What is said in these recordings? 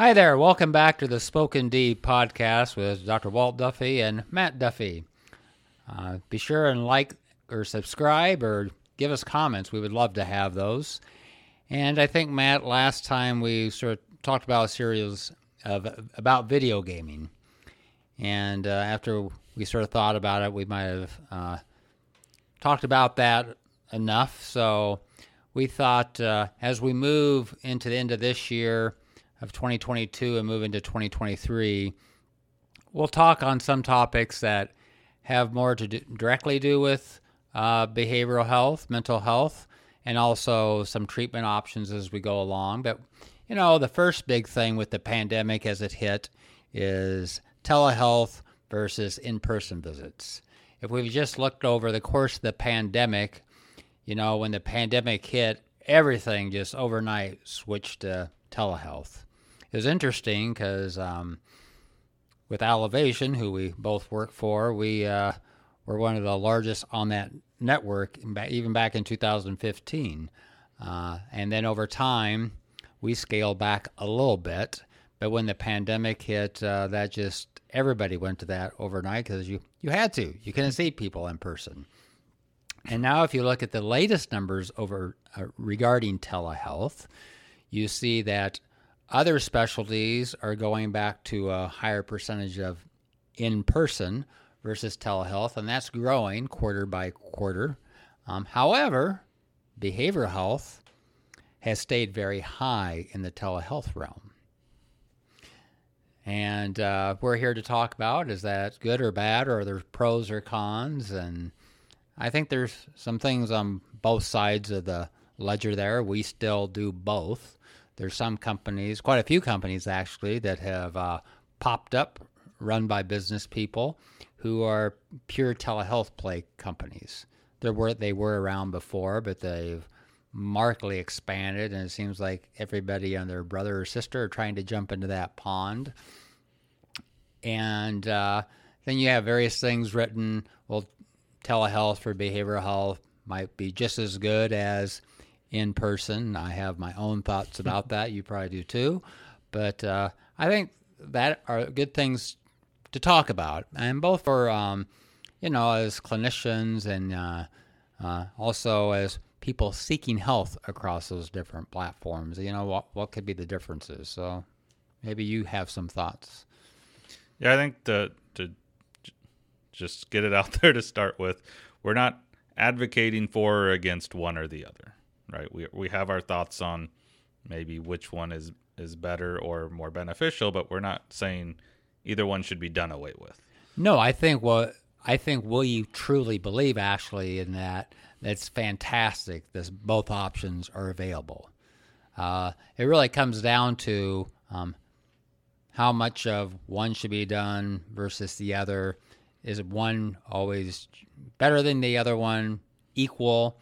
Hi there. Welcome back to the Spoken D podcast with Dr. Walt Duffy and Matt Duffy. Uh, be sure and like or subscribe or give us comments. We would love to have those. And I think, Matt, last time we sort of talked about a series of about video gaming. And uh, after we sort of thought about it, we might have uh, talked about that enough. So we thought uh, as we move into the end of this year, of 2022 and move into 2023, we'll talk on some topics that have more to do, directly do with uh, behavioral health, mental health, and also some treatment options as we go along. But, you know, the first big thing with the pandemic as it hit is telehealth versus in person visits. If we've just looked over the course of the pandemic, you know, when the pandemic hit, everything just overnight switched to telehealth was interesting because um, with Elevation, who we both work for, we uh, were one of the largest on that network, even back in 2015. Uh, and then over time, we scaled back a little bit. But when the pandemic hit, uh, that just everybody went to that overnight because you, you had to. You couldn't see people in person. And now, if you look at the latest numbers over uh, regarding telehealth, you see that other specialties are going back to a higher percentage of in person versus telehealth, and that's growing quarter by quarter. Um, however, behavioral health has stayed very high in the telehealth realm. And uh, we're here to talk about is that good or bad, or there's pros or cons? And I think there's some things on both sides of the ledger there. We still do both. There's some companies, quite a few companies actually, that have uh, popped up, run by business people who are pure telehealth play companies. There were they were around before, but they've markedly expanded, and it seems like everybody and their brother or sister are trying to jump into that pond. And uh, then you have various things written. Well, telehealth for behavioral health might be just as good as in person. I have my own thoughts about that. You probably do too. But uh, I think that are good things to talk about, and both for um, you know as clinicians and uh, uh, also as people seeking health across those different platforms. You know what what could be the differences? So maybe you have some thoughts. Yeah, I think to to just get it out there to start with, we're not advocating for or against one or the other right? We we have our thoughts on maybe which one is is better or more beneficial, but we're not saying either one should be done away with. No, I think what I think we truly believe, Ashley, in that that's fantastic. This both options are available. Uh, it really comes down to um, how much of one should be done versus the other. Is one always better than the other one? Equal?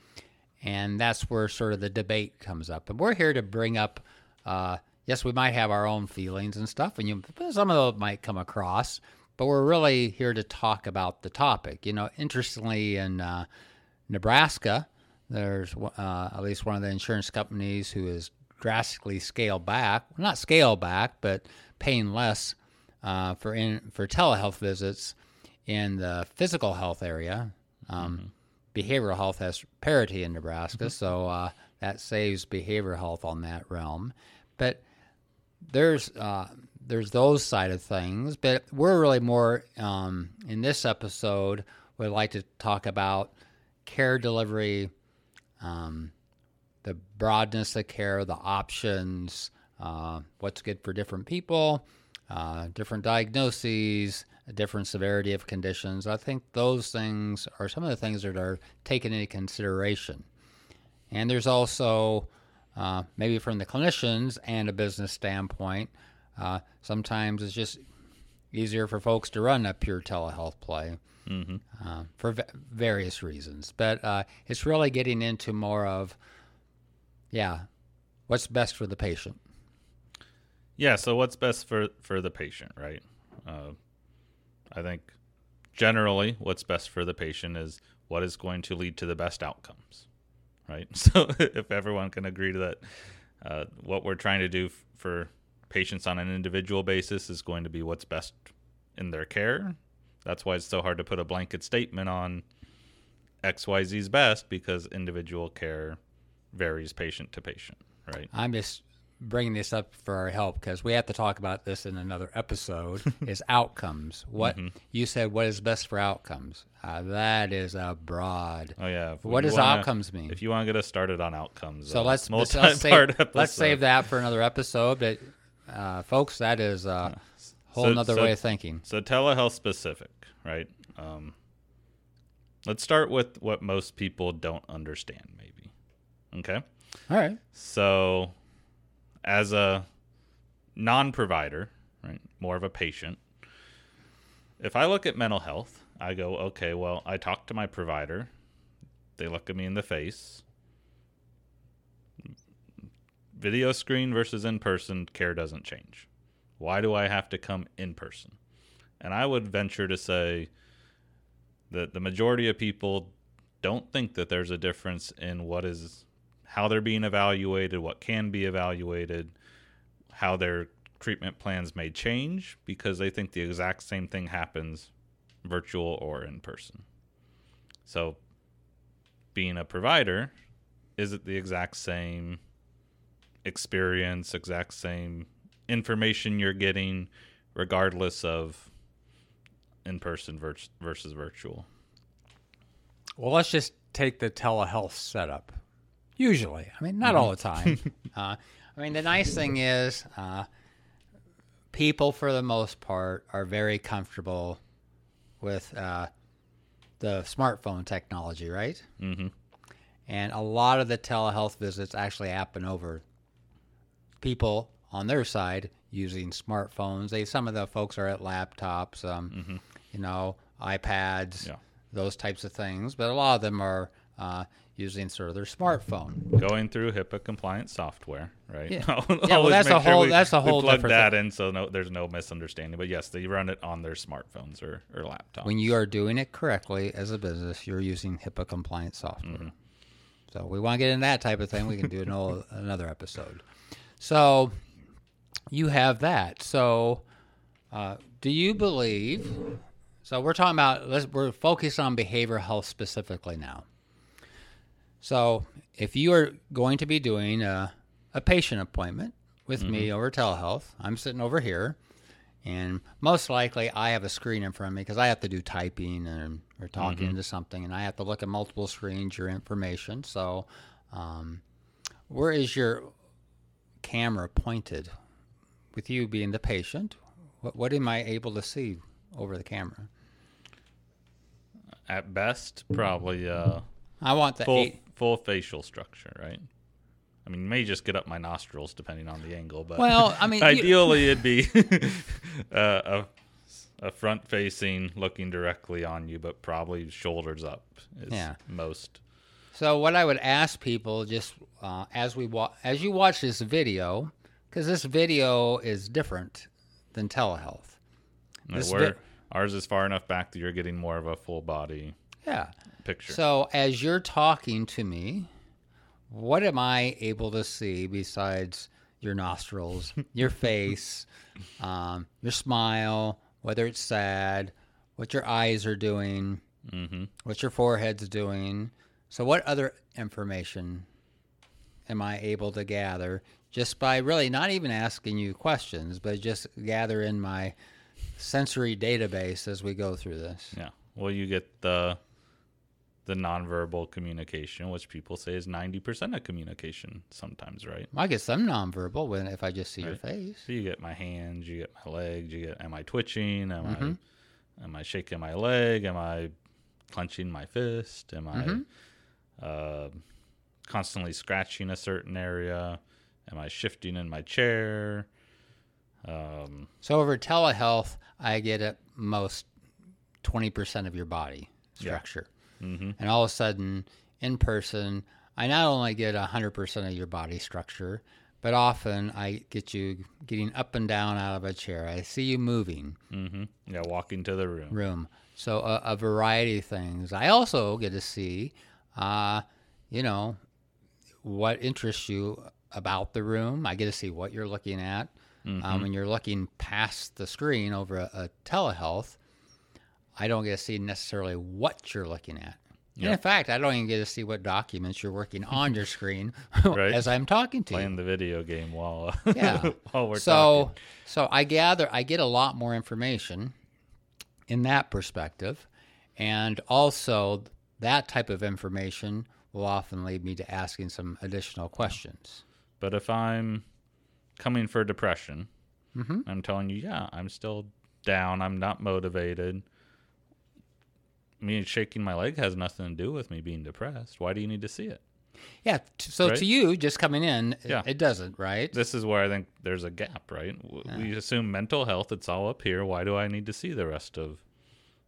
And that's where sort of the debate comes up. And we're here to bring up, uh, yes, we might have our own feelings and stuff, and you, some of those might come across, but we're really here to talk about the topic. You know, interestingly, in uh, Nebraska, there's uh, at least one of the insurance companies who has drastically scaled back, not scale back, but paying less uh, for in, for telehealth visits in the physical health area. Um, mm-hmm behavioral health has parity in Nebraska, mm-hmm. so uh, that saves behavioral health on that realm. But there's uh, there's those side of things, but we're really more um, in this episode. We'd like to talk about care delivery, um, the broadness of care, the options, uh, what's good for different people, uh, different diagnoses, different severity of conditions. I think those things are some of the things that are taken into consideration. And there's also, uh, maybe from the clinicians and a business standpoint, uh, sometimes it's just easier for folks to run a pure telehealth play mm-hmm. uh, for v- various reasons. But uh, it's really getting into more of, yeah, what's best for the patient. Yeah, so what's best for, for the patient, right? I think generally what's best for the patient is what is going to lead to the best outcomes, right? So if everyone can agree to that, uh, what we're trying to do f- for patients on an individual basis is going to be what's best in their care. That's why it's so hard to put a blanket statement on XYZ's best because individual care varies patient to patient, right? I'm just bringing this up for our help because we have to talk about this in another episode. is outcomes. What Mm-hmm. you said? What is best for outcomes? Uh, that is a broad. Oh yeah. if What does wanna- outcomes mean? If you want to get us started on outcomes, So uh, let's let's, save, let's save that for another episode. But uh, folks, that is a whole So- nother so- way of thinking. So telehealth specific, right? Um, let's start with what most people don't understand, maybe. Okay. All right. So, as a non-provider, right, more of a patient, if I look at mental health, I go, okay, well, I talk to my provider. They look at me in the face. Video screen versus in person care doesn't change. Why do I have to come in person? And I would venture to say that the majority of people don't think that there's a difference in what is how they're being evaluated, what can be evaluated, how their treatment plans may change because they think the exact same thing happens virtual or in person. So being a provider, is it the exact same experience, exact same information you're getting regardless of in person versus virtual? Well, let's just take the telehealth setup. Usually, I mean, not all the time. uh, I mean, the nice thing is, uh, people for the most part are very comfortable with uh, the smartphone technology, right? Mhm. And a lot of the telehealth visits actually happen over people on their side using smartphones. They some of the folks are at laptops, um, you know, iPads, Yeah. those types of things. But a lot of them are uh, using sort of their smartphone. going through HIPAA compliant software, right? Yeah. Yeah, well, that's a make sure whole- we- that's a we whole plug different that in, so no, there's no misunderstanding. But yes, they run it on their smartphones or, or laptops. When you are doing it correctly as a business, you're using HIPAA compliant software. So we want to get into that type of thing. We can do an, another episode. So you have that. So uh, do you believe? So we're talking about. Let's, we're focused on behavioral health specifically now. So if you are going to be doing a, a patient appointment with me over telehealth, I'm sitting over here, and most likely I have a screen in front of me because I have to do typing and or talking into something, and I have to look at multiple screens, your information. So, um, where is your camera pointed? With you being the patient, what, what am I able to see over the camera? At best, probably uh, I want the full eight. Full facial structure, right? I mean, you may just get up my nostrils depending on the angle, but Well, I mean, you- ideally it'd be uh, a a front facing, looking directly on you, but probably shoulders up is Yeah. most. So what I would ask people, just uh, as we wa- as you watch this video, because this video is different than telehealth. This where vi- ours is far enough back that you're getting more of a full body Yeah. picture. So as you're talking to me, what am I able to see besides your nostrils, your face, um, your smile, whether it's sad, what your eyes are doing, mm-hmm. what your forehead's doing? So what other information am I able to gather just by really not even asking you questions, but just gather in my sensory database as we go through this? Yeah. Well, you get the the nonverbal communication, which people say is ninety percent of communication sometimes, right? I get some nonverbal when if I just see your face. So you get my hands, you get my legs, you get am I twitching? Am Mm-hmm. I am I shaking my leg? Am I clenching my fist? Am Mm-hmm. I uh, constantly scratching a certain area? Am I shifting in my chair? Um, So over telehealth, I get at most twenty percent of your body structure, mhm. and all of a sudden, in person, I not only get hundred percent of your body structure, but often I get you getting up and down out of a chair. I see you moving hmm Yeah, walking to the room. room. So a, a variety of things. I also get to see, uh, you know, what interests you about the room. I get to see what you're looking at. Um, when you're looking past the screen over a, a telehealth, I don't get to see necessarily what you're looking at. And in fact, I don't even get to see what documents you're working on your screen Right. as I'm talking to you. Playing the video game while Yeah. while we're so talking. so I gather I get a lot more information in that perspective, and also that type of information will often lead me to asking some additional questions. But if I'm coming for depression, Mm-hmm. I'm telling you, yeah, I'm still down. I'm not motivated. Me shaking my leg has nothing to do with me being depressed. Why do you need to see it? Yeah. t- So Right. to you, just coming in, it- Yeah. it doesn't, right? This is where I think there's a gap, right? We assume mental health, it's all up here. Why do I need to see the rest of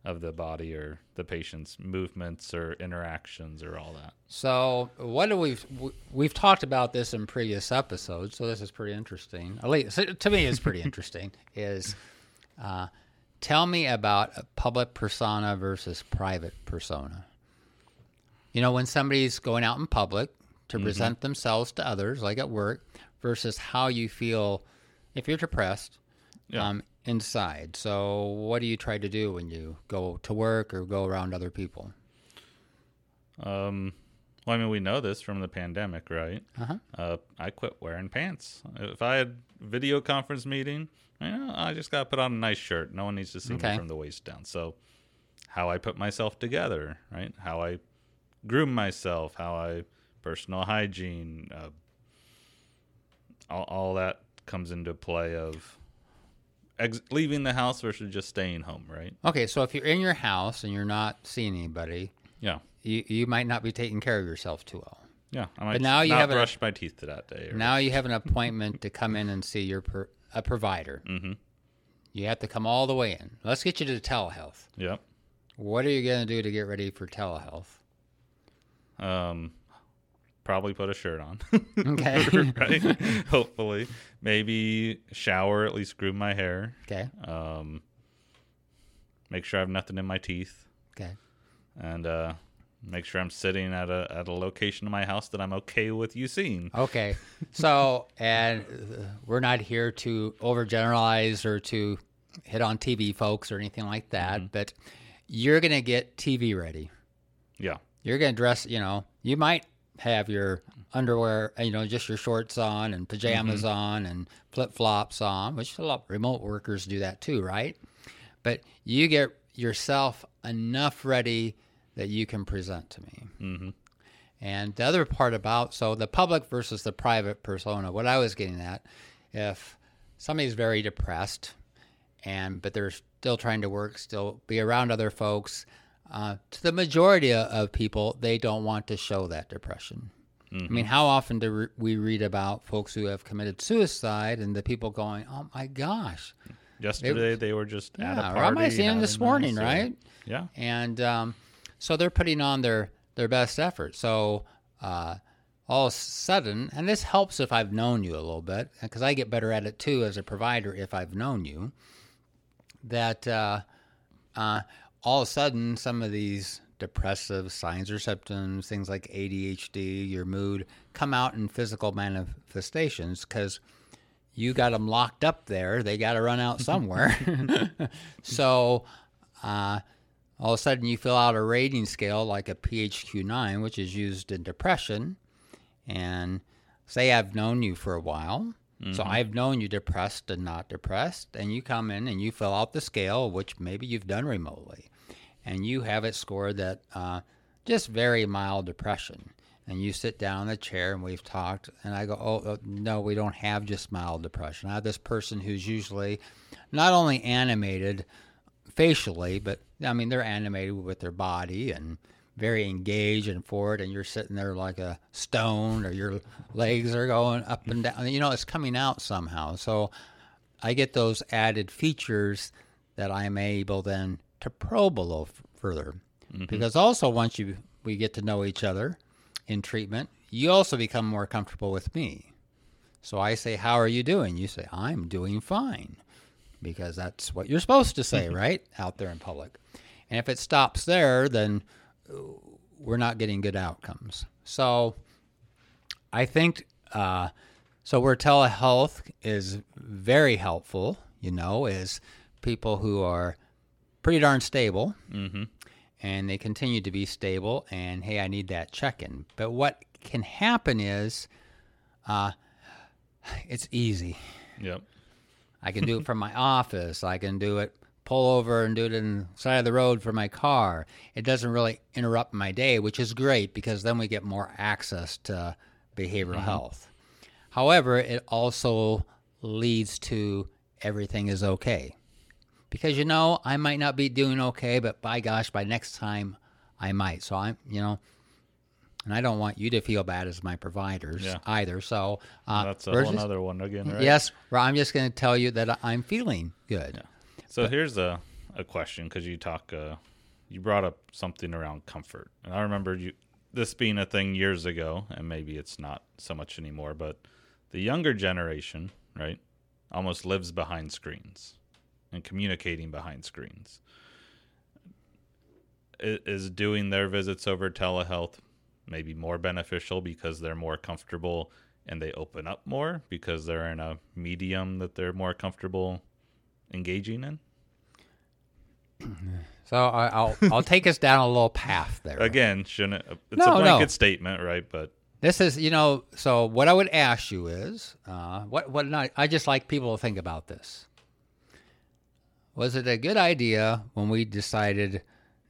of the body or the patient's movements or interactions or all that? So what do we we've talked about this in previous episodes, so this is pretty interesting. At least to me, it's pretty interesting. Is uh, tell me about a public persona versus private persona. You know, when somebody's going out in public to present themselves to others, like at work, versus how you feel if you're depressed Yeah. um, inside. So, what do you try to do when you go to work or go around other people? Um, well, I mean, we know this from the pandemic, right? Uh-huh. Uh, I quit wearing pants. If I had video conference meeting, you know, I just got to put on a nice shirt. No one needs to see Okay. me from the waist down. So, how I put myself together, right? How I groom myself, how I personal hygiene, uh, all, all that comes into play of ex- leaving the house versus just staying home, right? Okay, so if you're in your house and you're not seeing anybody, Yeah. you, you might not be taking care of yourself too well. Yeah, I might now you have a- brush my teeth to that day. Now you have an appointment to come in and see your per, a provider. Mhm. You have to come all the way in. Let's get you to telehealth. Yep. What are you going to do to get ready for telehealth? Um, probably put a shirt on, Okay. right? Hopefully, maybe shower, at least groom my hair. okay. Um, make sure I have nothing in my teeth, Okay. and uh, make sure I'm sitting at a at a location in my house that I'm okay with you seeing. Okay. So, and uh, we're not here to overgeneralize or to hit on TV folks or anything like that, mm-hmm. but you're going to get TV ready. Yeah. You're going to dress, you know, you might have your underwear, uh, you know, just your shorts on and pajamas mm-hmm. on and flip flops on, which a lot of remote workers do that too, right? But you get yourself enough ready that you can present to me. Mm-hmm. And the other part about so the public versus the private persona, what I was getting at, if somebody's very depressed and but they're still trying to work, still be around other folks, uh, to the majority of, people, they don't want to show that depression. I mean, how often do re- we read about folks who have committed suicide and the people going, "Oh my gosh, Yesterday they were just at a yeah, party. or I might see him this morning, right?" Yeah. and um, so they're putting on their their best effort. So uh, all of a sudden, and this helps if I've known you a little bit, because I get better at it too as a provider if I've known you. That uh, uh, all of a sudden, some of these depressive signs or symptoms, things like ADHD, your mood, come out in physical manifestations because you got them locked up there. They got to run out somewhere. so, uh, all of a sudden, you fill out a rating scale like a PHQ 9, which is used in depression. And say I've known you for a while. So I've known you depressed and not depressed. And you come in and you fill out the scale, which maybe you've done remotely. And you have it scored that uh, just very mild depression. And you sit down in the chair and we've talked. And I go, oh, uh, no, we don't have just mild depression. I have this person who's usually not only animated facially, but I mean, they're animated with their body and very engaged and forward, and you're sitting there like a stone, or your legs are going up and down. You know, it's coming out somehow. So I get those added features that I'm able then to probe a little f- further. Mm-hmm. Because also, once you we get to know each other in treatment, you also become more comfortable with me. So I say, How are you doing? You say, I'm doing fine. Because that's what you're supposed to say, right? Out there in public. And if it stops there, then uh, we're not getting good outcomes. So I think uh, So where telehealth is very helpful, you know, is people who are pretty darn stable, Mm-hmm. and they continue to be stable. And hey, I need that check-in. But what can happen is, uh, it's easy. Yep. I can do it from my office. I can do it pull over and do it in the side of the road for my car. It doesn't really interrupt my day, which is great because then we get more access to behavioral mm-hmm. health. However, it also leads to everything is okay. Because you know, I might not be doing okay, but by gosh, by next time I might. So I'm, you know, and I don't want you to feel bad as my providers Yeah. either. So uh, That's a whole just- other one again, right? Yes, I'm just going to tell you that I'm feeling good. So here's a, a question because you talk, uh, you brought up something around comfort, and I remember you this being a thing years ago, and maybe it's not so much anymore. But the younger generation, right, almost lives behind screens and communicating behind screens. Is doing their visits over telehealth maybe more beneficial because they're more comfortable and they open up more because they're in a medium that they're more comfortable engaging in? So I, I'll I'll take us down a little path there. Again, shouldn't it's No, a no. blanket statement, right? But This is you know. So what I would ask you is, uh, what what not, I just like people to think about this. Was it a good idea when we decided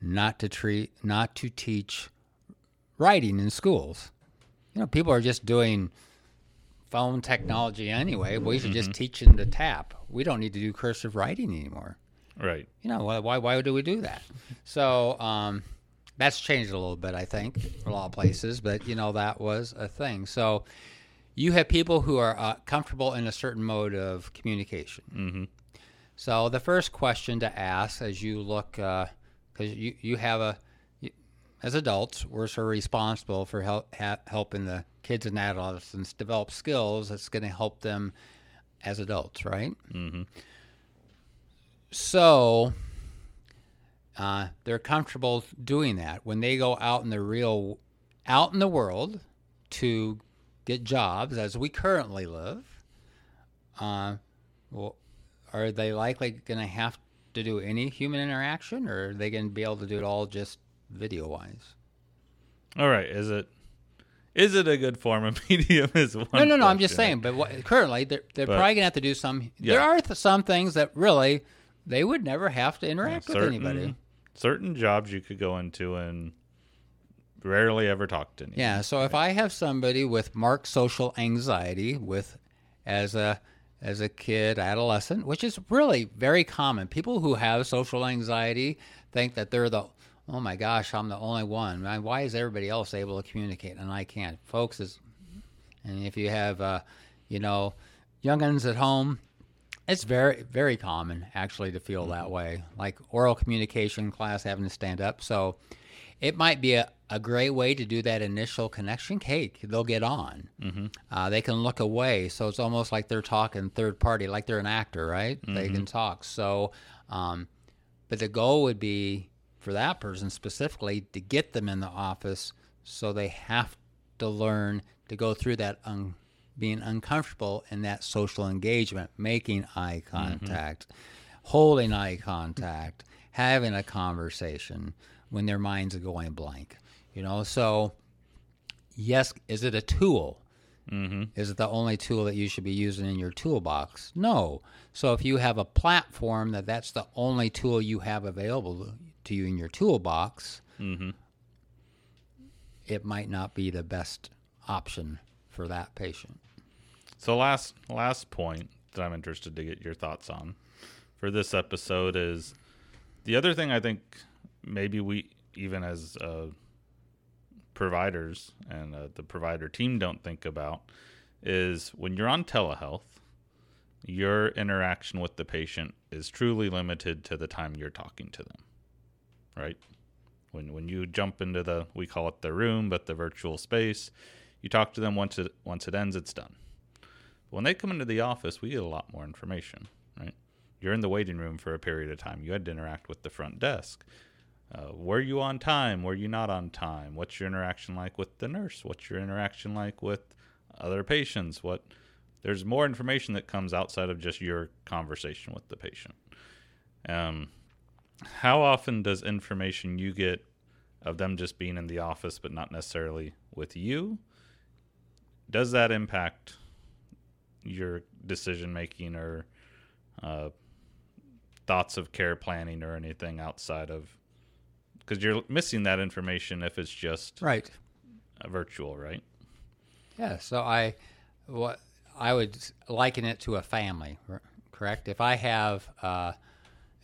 not to treat not to teach writing in schools? You know, people are just doing phone technology anyway. We should just teach them to tap. We don't need to do cursive writing anymore. right, you know why why, do we do that so um, that's changed a little bit i think for a lot of places but you know that was a thing so you have people who are uh, comfortable in a certain mode of communication mm-hmm. so the first question to ask as you look because you, you have a as adults we're sort of responsible for help, ha- helping the kids and adolescents develop skills that's going to help them as adults right Mm-hmm. so uh, they're comfortable doing that when they go out in the real out in the world to get jobs as we currently live uh, well, are they likely going to have to do any human interaction or are they going to be able to do it all just video wise All right, is it is it a good form of medium? Is one no no no i'm just saying but what, currently they're, they're But- probably going to have to do some Yeah. there are th- some things that really they would never have to interact with certain anybody certain jobs you could go into and rarely ever talk to anyone. Yeah, so if I have somebody with marked social anxiety with as a as a kid, adolescent, which is really very common. People who have social anxiety think that they're the oh my gosh, I'm the only one. Why is everybody else able to communicate and I can't? Folks is and if you have uh, you know, youngins at home, it's very very common actually to feel that way. Like oral communication class having to stand up. So it might be a, a great way to do that initial connection cake. They'll get on. Mm-hmm. Uh, they can look away, so it's almost like they're talking third party, like they're an actor, right? They can talk. So, um, but the goal would be for that person specifically to get them in the office, so they have to learn to go through that un- being uncomfortable in that social engagement, making eye contact, holding eye contact, having a conversation when their minds are going blank. You know, so yes, is it a tool? Mm-hmm. Is it the only tool that you should be using in your toolbox? No. So if you have a platform that that's the only tool you have available to you in your toolbox, Mm-hmm. it might not be the best option for that patient. So last last point that I'm interested to get your thoughts on for this episode is the other thing I think maybe we even as uh, providers and uh, the provider team don't think about is when you're on telehealth, your interaction with the patient is truly limited to the time you're talking to them, right? When when you jump into the we call it the room, but the virtual space, you talk to them once it once it ends, it's done. When they come into the office, we get a lot more information, right? You're in the waiting room for a period of time. You had to interact with the front desk. Uh, were you on time? Were you not on time? What's your interaction like with the nurse? What's your interaction like with other patients? What there's more information that comes outside of just your conversation with the patient. Um, how often does information you get of them just being in the office but not necessarily with you does that impact your decision making or uh, thoughts of care planning or anything outside of because you're missing that information if it's just right. virtual right? Yeah so i what i would liken it to a family correct? If i have uh,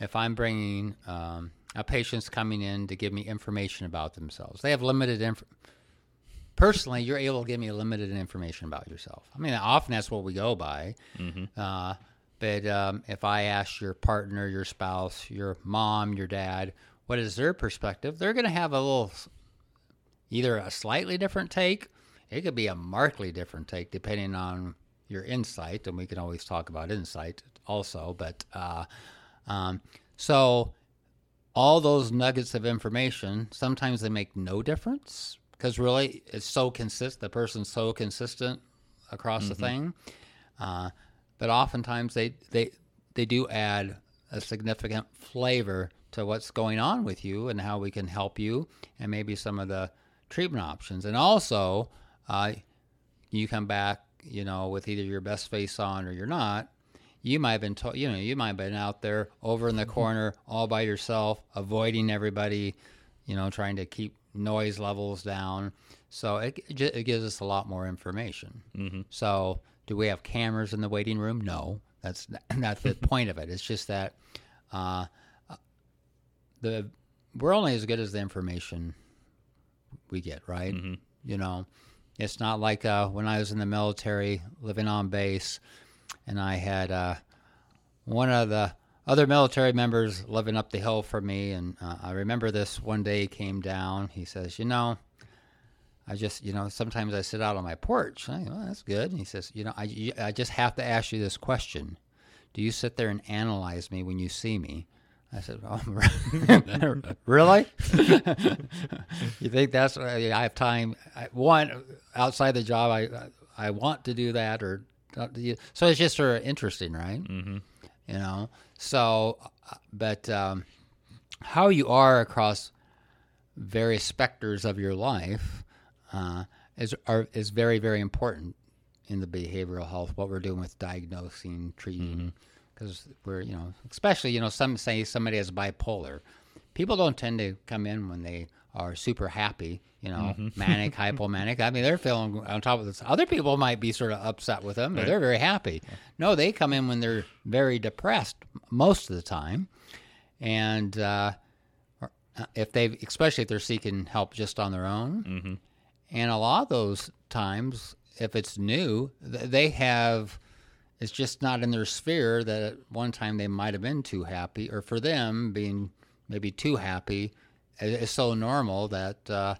if i'm bringing um, a patient's coming in to give me information about themselves they have limited information personally, you're able to give me limited information about yourself. I mean, often that's what we go by. Mm-hmm. Uh, but um, if I ask your partner, your spouse, your mom, your dad, what is their perspective, they're going to have a little, either a slightly different take. It could be a markedly different take depending on your insight, and we can always talk about insight also. But uh, um, so all those nuggets of information, sometimes they make no difference because really it's so consistent. The person's so consistent across mm-hmm. the thing. Uh, but oftentimes they, they, they do add a significant flavor to what's going on with you and how we can help you and maybe some of the treatment options. And also, uh, you come back, you know, with either your best face on or you're not. You might have been, to- you know, you might have been out there over in the mm-hmm. corner all by yourself, avoiding everybody, you know, trying to keep noise levels down. So it, it gives us a lot more information. Mm-hmm. So do we have cameras in the waiting room? No, that's not the point of it. It's just that uh, the we're only as good as the information we get, right? Mm-hmm. You know, it's not like uh, when I was in the military, living on base, and I had uh, one of the other military members living up the hill from me, and uh, I remember this one day he came down. He says, "You know." I just, you know, sometimes I sit out on my porch. I, well, that's good. And he says, you know, I, I just have to ask you this question. Do you sit there and analyze me when you see me? I said, oh, really? you think that's, I have time. I, one, outside the job, I, I want to do that or, so it's just sort of interesting, right? Mm-hmm. You know, so, but um, how you are across various specters of your life uh, is are, is very very important in the behavioral health. What we're doing with diagnosing, treating, because mm-hmm. we're you know especially you know some say somebody has bipolar. People don't tend to come in when they are super happy, you know, mm-hmm. manic, hypomanic. I mean, they're feeling on top of this. Other people might be sort of upset with them, but right. they're very happy. No, they come in when they're very depressed most of the time, and uh, if they, especially if they're seeking help just on their own, mm-hmm. And a lot of those times, if it's new, they have, it's just not in their sphere that at one time they might have been too happy, or for them being maybe too happy is so normal that uh,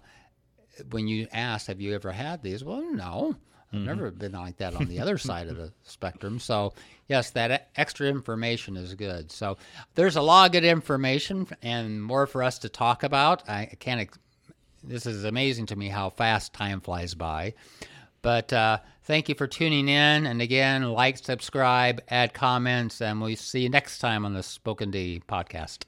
when you ask, have you ever had these? Well, no. I've mm-hmm. never been like that on the other side of the spectrum. So, yes, that extra information is good. So, there's a lot of good information and more for us to talk about. I can't this is amazing to me how fast time flies by. But uh, thank you for tuning in. And again, like, subscribe, add comments, and we'll see you next time on the Spoken D podcast.